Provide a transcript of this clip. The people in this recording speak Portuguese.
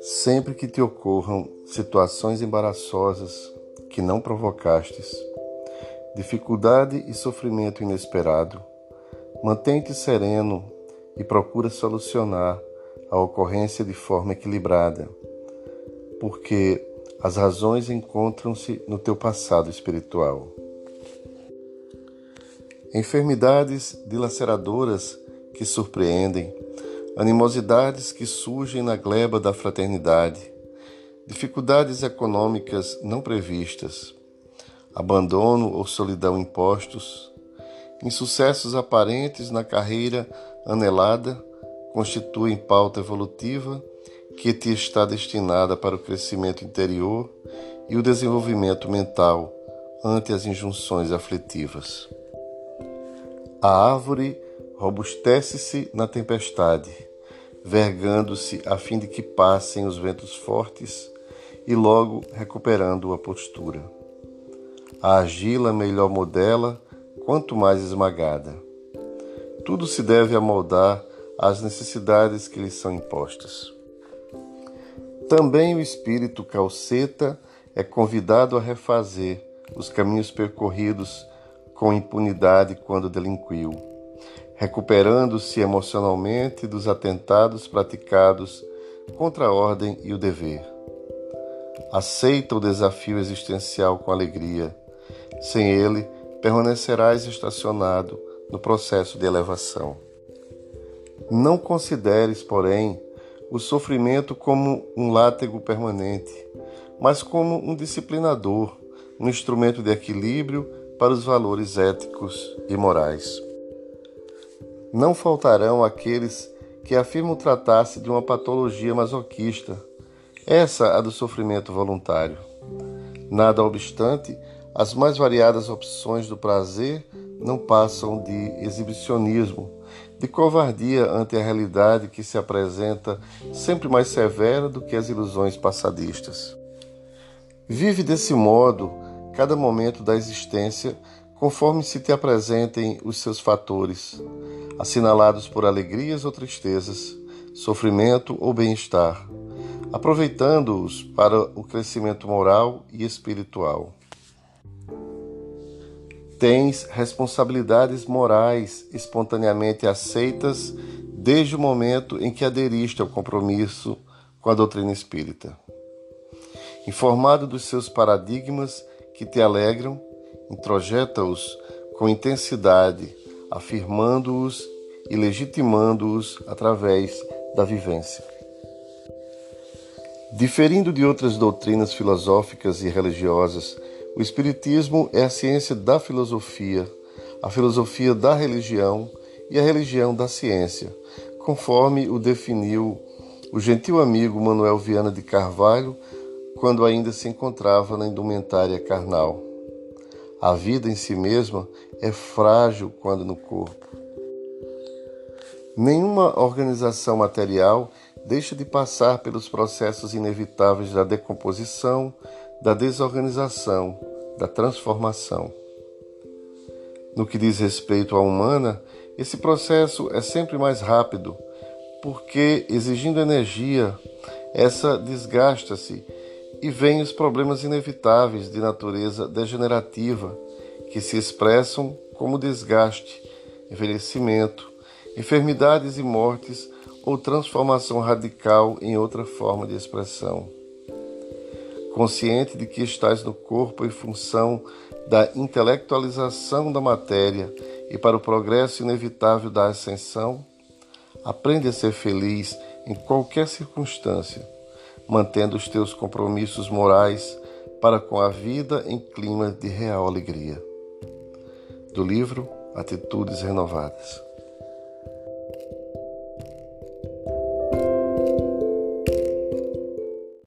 Sempre que te ocorram situações embaraçosas que não provocastes, dificuldade e sofrimento inesperado, mantente sereno e procura solucionar a ocorrência de forma equilibrada, porque as razões encontram-se no teu passado espiritual. Enfermidades dilaceradoras que surpreendem, animosidades que surgem na gleba da fraternidade, dificuldades econômicas não previstas, abandono ou solidão impostos, insucessos aparentes na carreira anelada constituem pauta evolutiva que te está destinada para o crescimento interior e o desenvolvimento mental ante as injunções aflitivas. A árvore robustece-se na tempestade, vergando-se a fim de que passem os ventos fortes e logo recuperando a postura. A argila melhor modela quanto mais esmagada. Tudo se deve amoldar às necessidades que lhe são impostas. Também o espírito calceta é convidado a refazer os caminhos percorridos com impunidade quando delinquiu, recuperando-se emocionalmente dos atentados praticados contra a ordem e o dever. Aceita o desafio existencial com alegria. Sem ele, permanecerás estacionado no processo de elevação. Não consideres, porém, o sofrimento como um látego permanente, mas como um disciplinador, um instrumento de equilíbrio para os valores éticos e morais. Não faltarão aqueles que afirmam tratar-se de uma patologia masoquista, essa a do sofrimento voluntário. Nada obstante, as mais variadas opções do prazer não passam de exibicionismo, de covardia ante a realidade que se apresenta sempre mais severa do que as ilusões passadistas. Vive desse modo cada momento da existência conforme se te apresentem os seus fatores, assinalados por alegrias ou tristezas, sofrimento ou bem-estar, aproveitando-os para o crescimento moral e espiritual. Tens responsabilidades morais espontaneamente aceitas desde o momento em que aderiste ao compromisso com a doutrina espírita. Informado dos seus paradigmas que te alegram, introjeta-os com intensidade, afirmando-os e legitimando-os através da vivência. Diferindo de outras doutrinas filosóficas e religiosas, o Espiritismo é a ciência da filosofia, a filosofia da religião e a religião da ciência, conforme o definiu o gentil amigo Manuel Viana de Carvalho quando ainda se encontrava na indumentária carnal. A vida em si mesma é frágil quando no corpo. Nenhuma organização material deixa de passar pelos processos inevitáveis da decomposição, da desorganização, da transformação. No que diz respeito à humana, esse processo é sempre mais rápido, porque exigindo energia, essa desgasta-se e vêm os problemas inevitáveis de natureza degenerativa que se expressam como desgaste, envelhecimento, enfermidades e mortes ou transformação radical em outra forma de expressão. Consciente de que estás no corpo em função da intelectualização da matéria e para o progresso inevitável da ascensão, aprende a ser feliz em qualquer circunstância, mantendo os teus compromissos morais para com a vida em clima de real alegria. Do livro Atitudes Renovadas.